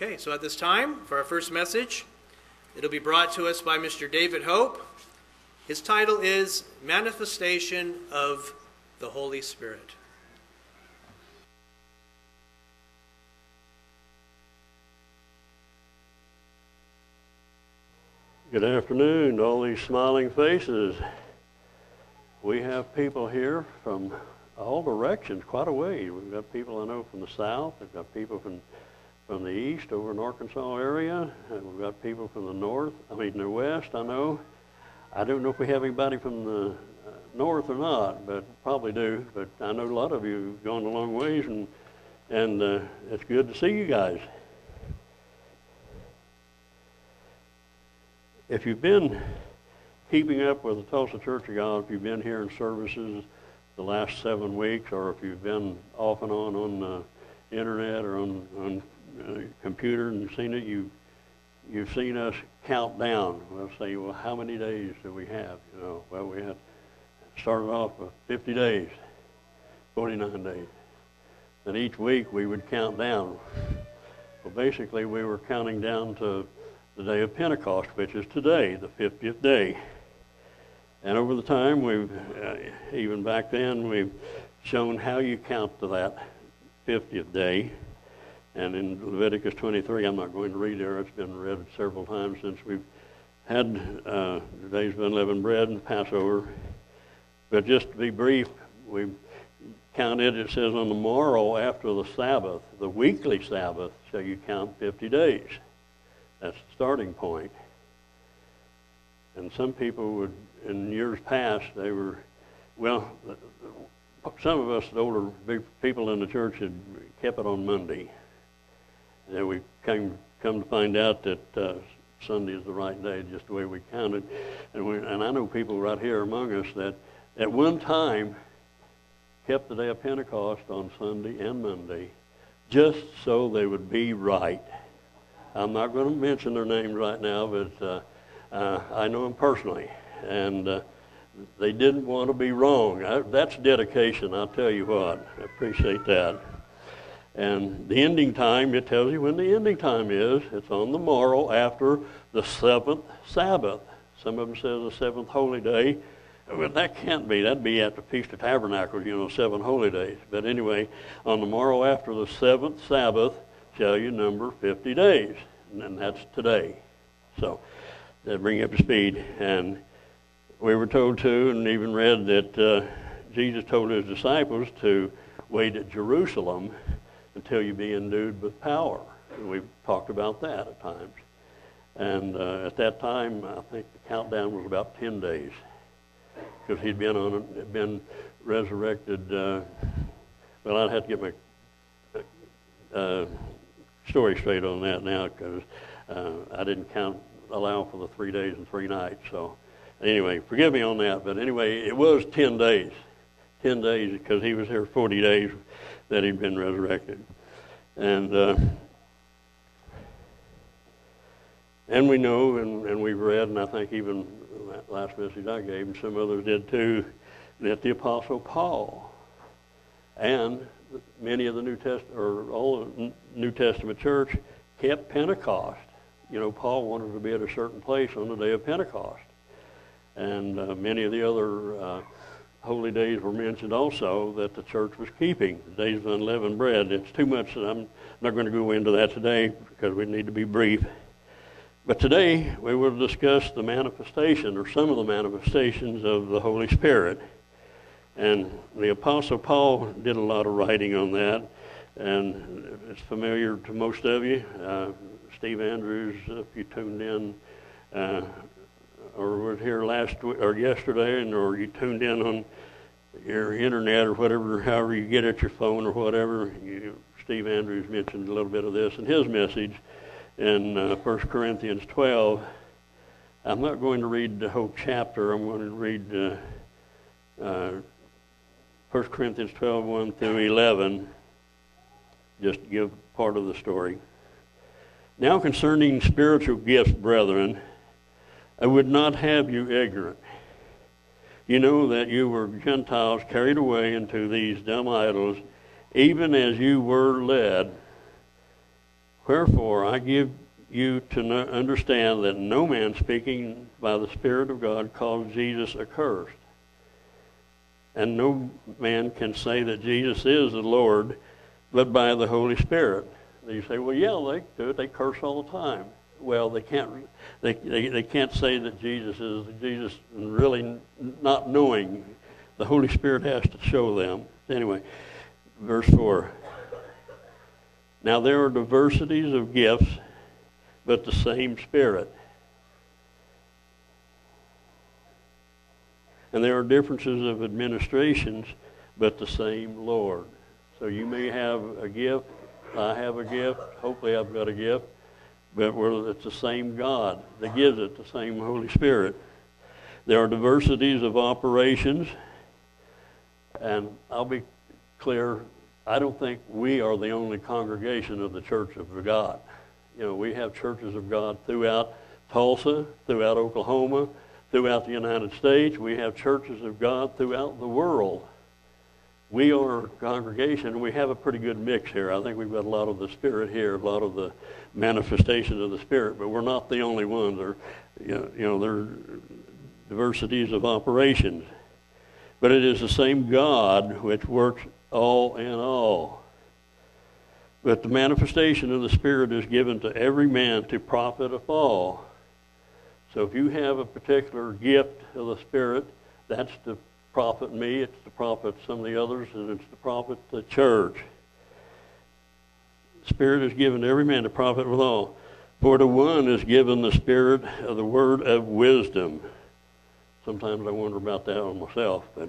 Okay, so at this time, for our first message, it'll be brought to us by Mr. David Hope. His title is Manifestation of the Holy Spirit. Good afternoon all these smiling faces. We have people here from all directions, quite a way. We've got people I know from the south. We've got people from from the east over in Arkansas area. And we've got people from the north. I mean the west. I know. I don't know if we have anybody from the uh, north or not, but probably do. But I know a lot of you have gone a long ways, and and uh, it's good to see you guys. If you've been keeping up with the Tulsa Church of God, if you've been here in services the last seven weeks, or if you've been off and on on the internet or on, on uh, computer and seen it, you you've seen us count down. We'll say, well, how many days do we have? You know, well, we had started off with 50 days, 49 days, and each week we would count down. Well, basically, we were counting down to the day of Pentecost, which is today, the 50th day. And over the time, we've, uh, even back then, we've shown how you count to that 50th day. And in Leviticus 23, I'm not going to read there, it's been read several times since we've had uh, of unleavened bread and Passover. But just to be brief, we counted, it says, on the morrow after the Sabbath, the weekly Sabbath, shall you count 50 days. That's the starting point. And some people would, in years past, they were, well, some of us, the older people in the church, had kept it on Monday. And we came come to find out that uh, Sunday is the right day, just the way we counted. And, we, and I know people right here among us that at one time kept the day of Pentecost on Sunday and Monday, just so they would be right. I'm not going to mention their names right now, but uh, uh, I know them personally, and uh, they didn't want to be wrong. I, that's dedication, I'll tell you what. I appreciate that. And the ending time, it tells you when the ending time is. It's on the morrow after the seventh Sabbath. Some of them says the seventh holy day. Well, that can't be. That'd be at the Feast of Tabernacles, you know, seven holy days. But anyway, on the morrow after the seventh Sabbath, shall you number 50 days. And that's today. So that bring you up to speed. And we were told to, and even read that uh, Jesus told his disciples to wait at Jerusalem until you be endued with power. We've talked about that at times. And uh, at that time, I think the countdown was about 10 days because he'd been on been resurrected. Uh, well, I'd have to get my uh, story straight on that now because uh, I didn't count allow for the three days and three nights. So anyway, forgive me on that. But anyway, it was ten days, ten days because he was here forty days that he'd been resurrected, and. Uh, and we know, and, and we've read, and I think even that last message I gave, and some others did too, that the Apostle Paul and many of the New Testament or all the New Testament church kept Pentecost. You know, Paul wanted to be at a certain place on the day of Pentecost, and uh, many of the other uh, holy days were mentioned also that the church was keeping. The days of unleavened bread. It's too much. That I'm not going to go into that today because we need to be brief. But today we will discuss the manifestation or some of the manifestations of the Holy Spirit. And the Apostle Paul did a lot of writing on that, and it's familiar to most of you. Uh, Steve Andrews, if you tuned in uh, or were here last week, or yesterday, and or you tuned in on your internet or whatever, however you get at your phone or whatever, you, Steve Andrews mentioned a little bit of this in his message in uh, 1 Corinthians 12. I'm not going to read the whole chapter. I'm going to read uh, uh, 1 Corinthians 12, 1 through 11, just give part of the story. Now, concerning spiritual gifts, brethren, I would not have you ignorant. You know that you were Gentiles carried away into these dumb idols, even as you were led. Wherefore I give you to know, understand that no man speaking by the Spirit of God calls Jesus accursed. And no man can say that Jesus is the Lord but by the Holy Spirit. You say, well, yeah, they do it. They curse all the time. Well, they can't. They, they, they can't say that Jesus is Jesus, really not knowing. The Holy Spirit has to show them. Anyway, verse four. Now there are diversities of gifts, but the same Spirit. And there are differences of administrations, but the same Lord. So you may have a gift, I have a gift, hopefully I've got a gift, but it's the same God that gives it, the same Holy Spirit. There are diversities of operations, and I'll be clear, I don't think we are the only congregation of the Church of God. You know, we have churches of God throughout Tulsa, throughout Oklahoma, throughout the United States. We have churches of God throughout the world we are a congregation, we have a pretty good mix here. I think we've got a lot of the Spirit here, a lot of the manifestations of the Spirit, but we're not the only ones. There, you know, you know, there are diversities of operations. But it is the same God which works all in all. But the manifestation of the Spirit is given to every man to profit of all. So if you have a particular gift of the Spirit, that's to profit me, it's the profit some of the others, and it's the profit the church. Spirit is given to every man to profit withal. For to one is given the Spirit of the word of wisdom. Sometimes I wonder about that on myself, but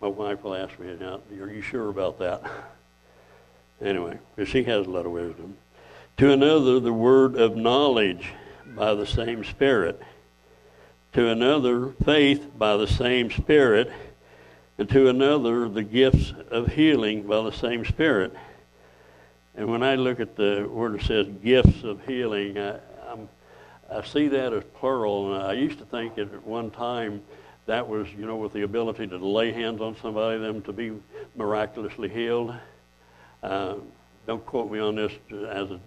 my wife will ask me, Are you sure about that? Anyway, because she has a lot of wisdom. To another, the word of knowledge by the same Spirit to another faith by the same Spirit, and to another the gifts of healing by the same Spirit. And when I look at the word that says gifts of healing, I, I'm, I see that as plural. And I used to think at one time that was, you know, with the ability to lay hands on somebody, them to be miraculously healed. Uh, don't quote me on this as a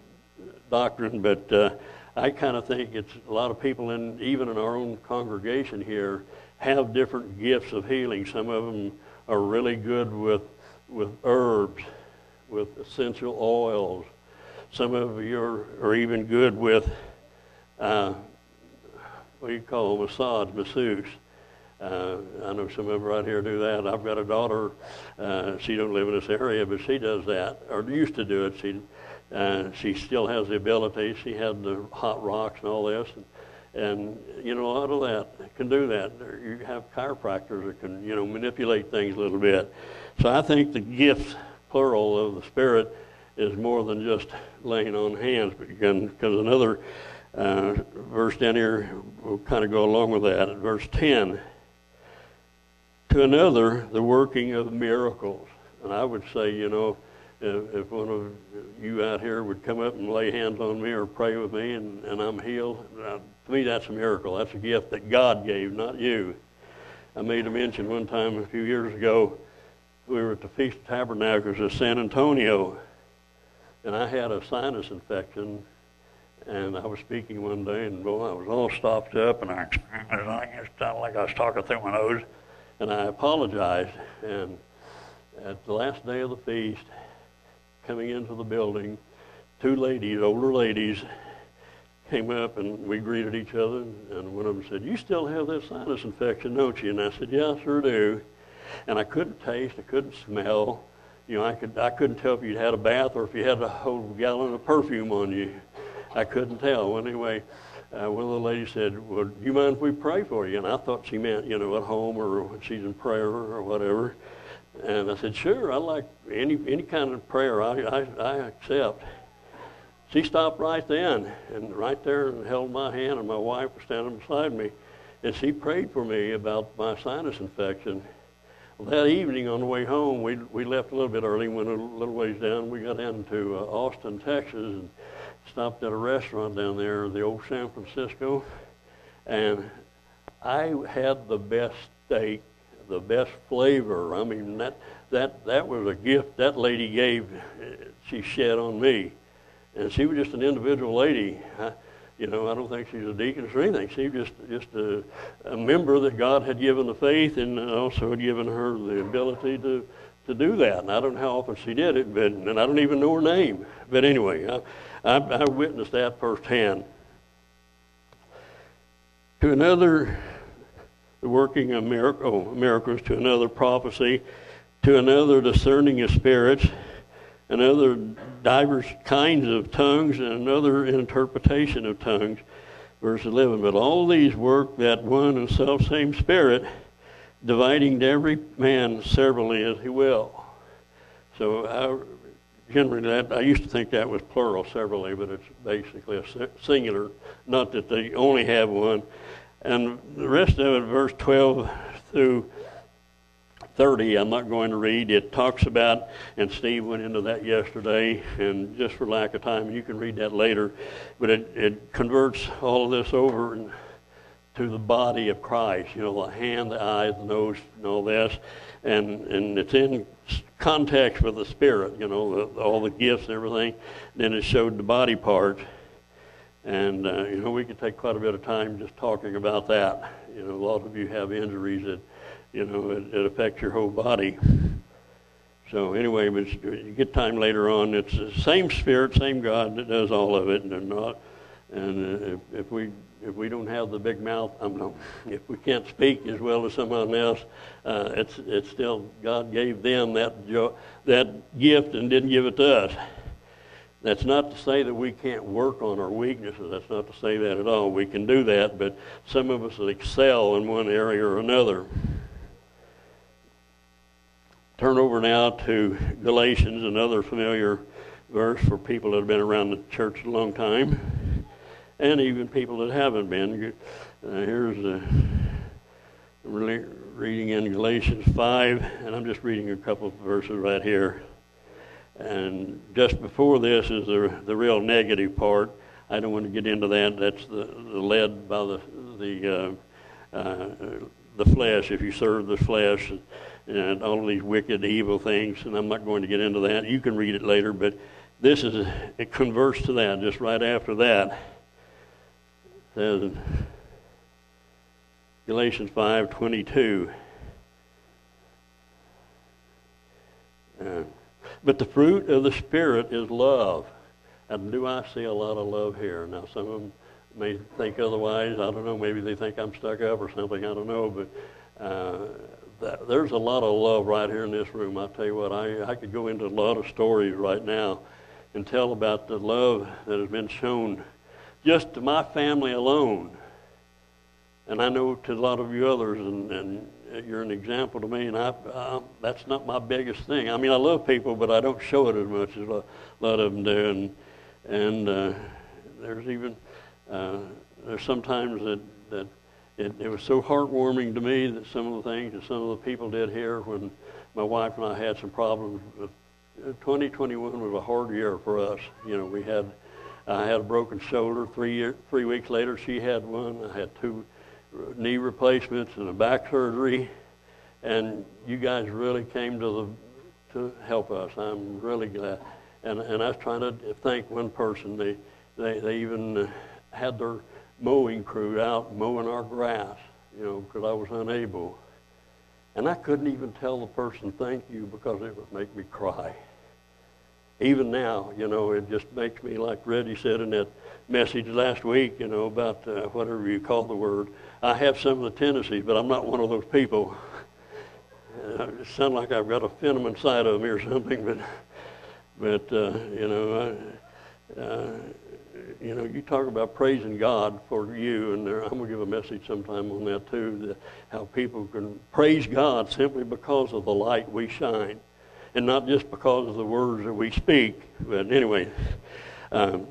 doctrine, but uh, I kind of think it's a lot of people in even in our own congregation here have different gifts of healing. Some of them are really good with with herbs, with essential oils. Some of you are, are even good with uh, what do you call them, massage, masseuse. Uh, I know some of them right here do that. I've got a daughter. Uh, she don't live in this area, but she does that, or used to do it. She uh, she still has the ability. She had the hot rocks and all this, and, and you know a lot of that can do that. You have chiropractors that can you know manipulate things a little bit. So I think the gifts, plural of the Spirit is more than just laying on hands, because another uh, verse down here will kind of go along with that. At verse 10, to another, the working of miracles. And I would say, you know, if, if one of you out here would come up and lay hands on me or pray with me and, and I'm healed, uh, to me that's a miracle. That's a gift that God gave, not you. I made a mention one time a few years ago. We were at the Feast of Tabernacles of San Antonio, and I had a sinus infection. And I was speaking one day, and boy, I was all stopped up, and I sounded like I was talking through my nose. And I apologized. And at the last day of the feast, coming into the building, two ladies, older ladies, came up and we greeted each other. And one of them said, You still have this sinus infection, don't you? And I said, I sure do. And I couldn't taste, I couldn't smell. You know, I, could, I couldn't tell if you'd had a bath or if you had a whole gallon of perfume on you. I couldn't tell. Well, anyway, uh, one of the ladies said, Well, do you mind if we pray for you? And I thought she meant, you know, at home or she's in prayer or whatever. And I said, sure, I like any, any kind of prayer I, I, I accept. She stopped right then and right there and held my hand, and my wife was standing beside me. And she prayed for me about my sinus infection. That evening on the way home, we, we left a little bit early, went a little ways down. We got down to uh, Austin, Texas, and stopped at a restaurant down there, the old San Francisco. And I had the best steak the best flavor. I mean, that, that, that was a gift that lady gave, uh, she shed on me. and she was just an individual lady. I, you know, I don't think she's a deacon or anything. She was just just a, a member that God had given the faith, and also had given her the ability to to do that. And I don't know how often she did it, but and I don't even know her name. But anyway, I, I, I witnessed that firsthand. To another, the working of miracle, oh, miracles, to another prophecy, to another discerning of spirits, another divers kinds of tongues, and another interpretation of tongues. Verse 11. But all these work that one and self same Spirit, dividing to every man severally as he will. So I, generally, that I used to think that was plural, severally, but it's basically a singular. Not that they only have one. And the rest of it, verse 12 through 30, I'm not going to read. It talks about, and Steve went into that yesterday, and just for lack of time, you can read that later, but it, it converts all of this over to the body of Christ, you know, the hand, the eyes, the nose, and all this. And, and it's in context with the Spirit, you know, the, all the gifts and everything. Then it showed the body part. And, uh, you know, we could take quite a bit of time just talking about that. You know, a lot of you have injuries that you know, it, it affects your whole body. So anyway, but you get time later on. It's the same Spirit, same God that does all of it, and not. And uh, if, if we if we don't have the big mouth, I'm no. If we can't speak as well as someone else, uh, it's it's still God gave them that jo- that gift and didn't give it to us. That's not to say that we can't work on our weaknesses. That's not to say that at all. We can do that, but some of us excel in one area or another. Turn over now to Galatians, another familiar verse for people that have been around the church a long time, and even people that haven't been. Uh, here's the really reading in Galatians 5, and I'm just reading a couple of verses right here. And just before this is the, the real negative part. I don't want to get into that. That's the, the led by the the uh, uh, the flesh. If you serve the flesh, and all these wicked, evil things, and I'm not going to get into that. You can read it later, but this is it converts to that just right after that. Says Galatians five twenty two. Uh, but the fruit of the Spirit is love. And do I see a lot of love here? Now, some of them may think otherwise. I don't know. Maybe they think I'm stuck up or something. I don't know. But uh, that, there's a lot of love right here in this room. I tell you what, I, I could go into a lot of stories right now and tell about the love that has been shown just to my family alone. And I know to a lot of you others, and, and you're an example to me, and I, I, that's not my biggest thing. I mean, I love people, but I don't show it as much as a lot of them do. And, and uh, there's even, uh, there's sometimes that, that it, it was so heartwarming to me that some of the things that some of the people did here when my wife and I had some problems. 2021 was a hard year for us. You know, we had I had a broken shoulder. Three year, three weeks later, she had one. I had two knee replacements and a back surgery, and you guys really came to the to help us. I'm really glad. And and I was trying to thank one person. They they they even had their mowing crew out mowing our grass, you know, because I was unable. And I couldn't even tell the person thank you because it would make me cry. Even now, you know, it just makes me, like Reggie said in that message last week, you know, about uh, whatever you call the word. I have some of the tendencies, but I'm not one of those people. It sounds like I've got a venom inside of me or something, but, but uh, you know, I, uh, you know, you talk about praising God for you, and there, I'm going to give a message sometime on that too, that how people can praise God simply because of the light we shine, and not just because of the words that we speak. But anyway, um,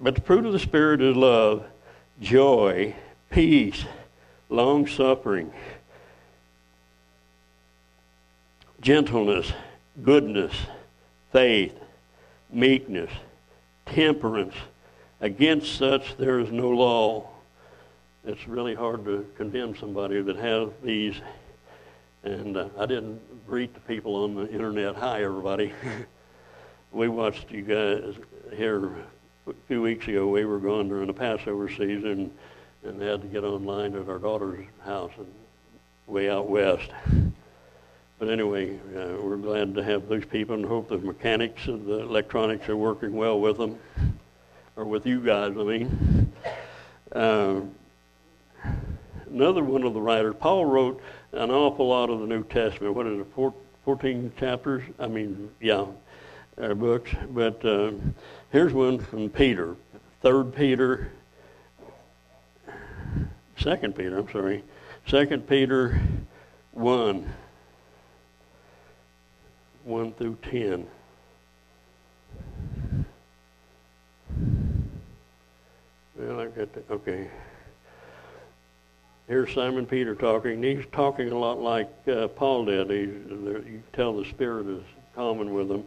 but the fruit of the Spirit is love, joy, peace, long suffering, gentleness, goodness, faith, meekness, temperance Against such there is no law. It's really hard to condemn somebody that has these. And uh, I didn't greet the people on the internet. Hi, everybody. we watched you guys here a few weeks ago, we were gone during the Passover season and they had to get online at our daughter's house and way out west. But anyway, uh, we're glad to have those people and hope the mechanics and the electronics are working well with them, or with you guys, I mean. Uh, another one of the writers, Paul wrote an awful lot of the New Testament. What is it, 14 chapters? I mean, yeah, uh, books. But uh, here's one from Peter, Third Peter, Second Peter. I'm sorry, Second Peter one. 1 through 10. Well, I got. Okay. Here's Simon Peter talking. He's talking a lot like uh, Paul did. He's, you tell the Spirit is common with him.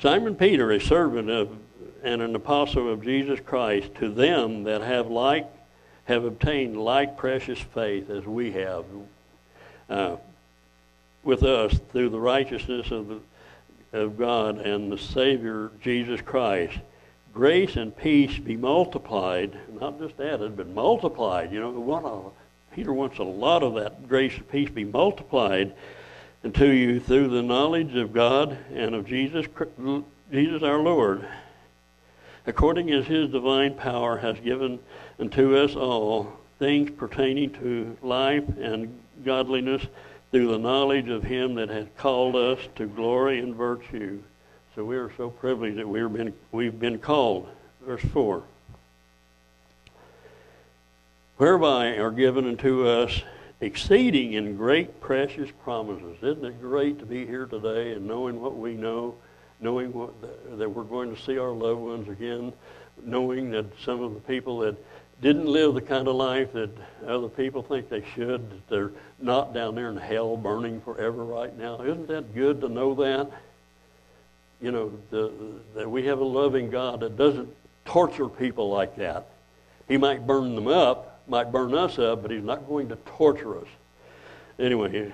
Simon Peter, a servant of and an apostle of Jesus Christ, to them that have like have obtained like precious faith as we have uh, with us through the righteousness of, the, of God and the Savior Jesus Christ. Grace and peace be multiplied, not just added, but multiplied. You know, what a, Peter wants a lot of that grace and peace be multiplied unto you through the knowledge of God and of Jesus, Jesus our Lord, according as his divine power has given unto us all things pertaining to life and godliness through the knowledge of him that hath called us to glory and virtue. So we are so privileged that we've been, we've been called. Verse 4. Whereby are given unto us exceeding and great precious promises. Isn't it great to be here today and knowing what we know, knowing what, that we're going to see our loved ones again, knowing that some of the people that didn't live the kind of life that other people think they should, that they're not down there in hell burning forever right now. Isn't that good to know that? You know, the, that we have a loving God that doesn't torture people like that. He might burn them up, might burn us up, but He's not going to torture us. Anyway,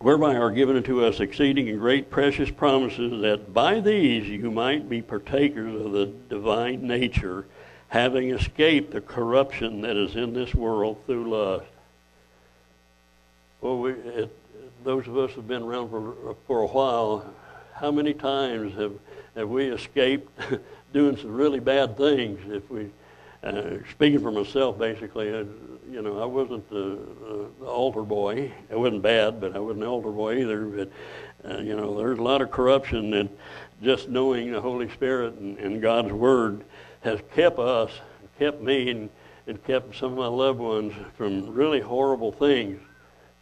whereby are given unto us exceeding and great precious promises, that by these you might be partakers of the divine nature, having escaped the corruption that is in this world through lust. Well, we, it, those of us who have been around for, for a while, how many times have, have we escaped doing some really bad things? If we, uh, speaking for myself, basically, uh, you know, I wasn't the, the altar boy. I wasn't bad, but I wasn't an altar boy either. But uh, you know, there's a lot of corruption that just knowing the Holy Spirit and, and God's Word has kept us, kept me, and, and kept some of my loved ones from really horrible things,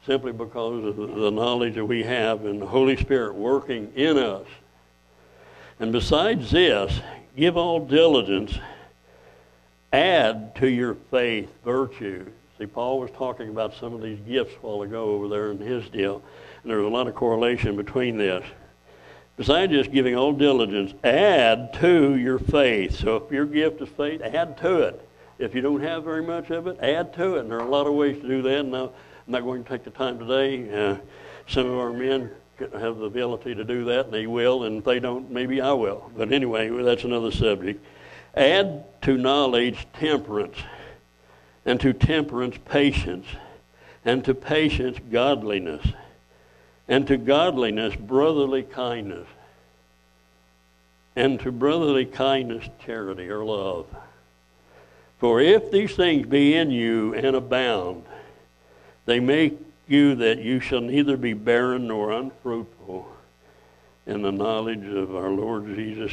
simply because of the knowledge that we have and the Holy Spirit working in us. And besides this, give all diligence add to your faith virtue. See, Paul was talking about some of these gifts a while ago over there in his deal, and there's a lot of correlation between this. Besides just giving all diligence, add to your faith. So if your gift is faith, add to it. If you don't have very much of it, add to it. And there are a lot of ways to do that. And I'm not going to take the time today. Uh, some of our men have the ability to do that, and they will. And if they don't, maybe I will. But anyway, that's another subject. Add to knowledge temperance, and to temperance patience, and to patience godliness, and to godliness brotherly kindness, and to brotherly kindness charity or love. For if these things be in you and abound, they make you that you shall neither be barren nor unfruitful in the knowledge of our Lord Jesus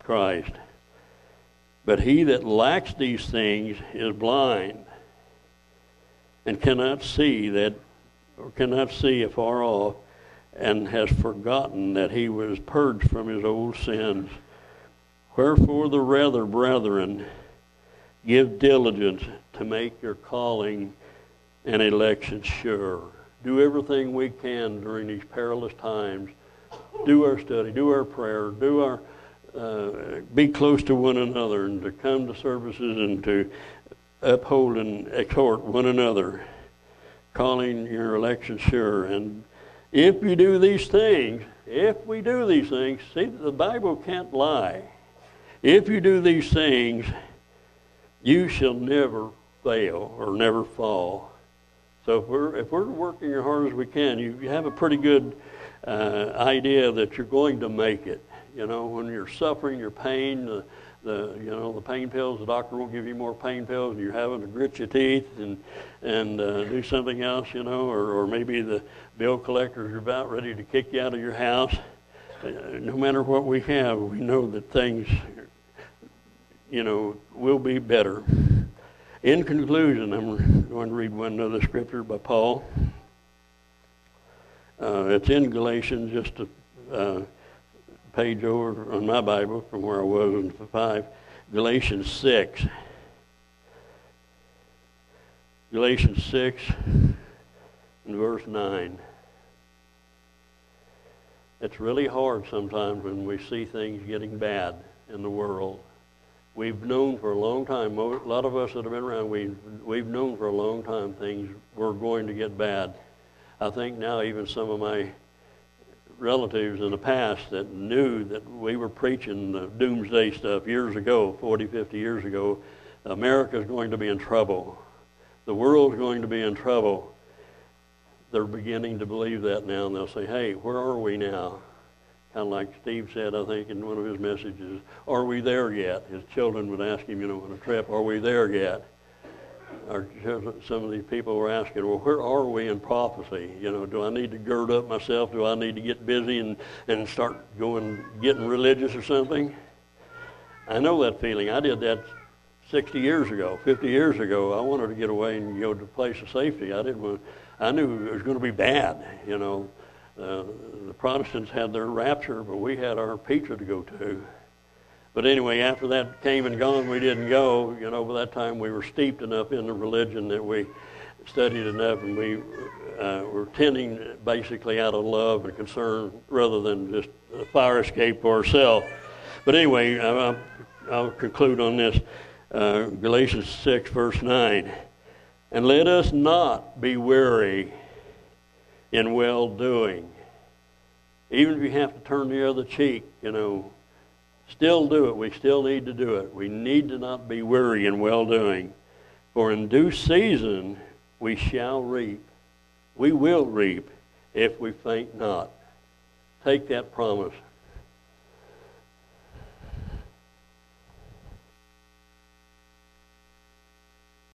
Christ. But he that lacks these things is blind and cannot see that or cannot see afar off and has forgotten that he was purged from his old sins. Wherefore the rather, brethren, give diligence to make your calling and election sure. Do everything we can during these perilous times. Do our study, do our prayer, do our uh, be close to one another and to come to services and to uphold and exhort one another, calling your election sure and If you do these things, if we do these things, see, the Bible can't lie. If you do these things, you shall never fail or never fall. So if we're, if we're working as hard as we can, you, you have a pretty good uh, idea that you're going to make it. You know, when you're suffering your pain, the, the you know the pain pills, the doctor won't give you more pain pills, and you're having to grit your teeth and and uh, do something else, you know, or, or maybe the bill collectors are about ready to kick you out of your house. Uh, no matter what we have, we know that things, you know, will be better. In conclusion, I'm going to read one other scripture by Paul. Uh, it's in Galatians, just uh, page over on my Bible from where I was in 5. Galatians 6. Galatians 6 and verse 9. It's really hard sometimes when we see things getting bad in the world. We've known for a long time, a lot of us that have been around, we've, we've known for a long time things were going to get bad. I think now even some of my relatives in the past that knew that we were preaching the doomsday stuff years ago, 40, 50 years ago, America's going to be in trouble. The world's going to be in trouble they're beginning to believe that now, and they'll say, hey, where are we now? Kind of like Steve said, I think, in one of his messages, are we there yet? His children would ask him, you know, on a trip, are we there yet? Or some of these people were asking, well, where are we in prophecy? You know, do I need to gird up myself? Do I need to get busy and, and start going, getting religious or something? I know that feeling. I did that 60 years ago, 50 years ago. I wanted to get away and go to a place of safety. I didn't want I knew it was going to be bad. You know, uh, the Protestants had their rapture, but we had our Petra to go to. But anyway, after that came and gone, we didn't go. You know, by that time we were steeped enough in the religion that we studied enough, and we uh, were tending basically out of love and concern rather than just a fire escape for ourselves. But anyway, I'll, I'll conclude on this. Uh, Galatians 6, verse 9. And let us not be weary in well doing. Even if you have to turn the other cheek, you know, still do it. We still need to do it. We need to not be weary in well doing. For in due season we shall reap. We will reap if we faint not. Take that promise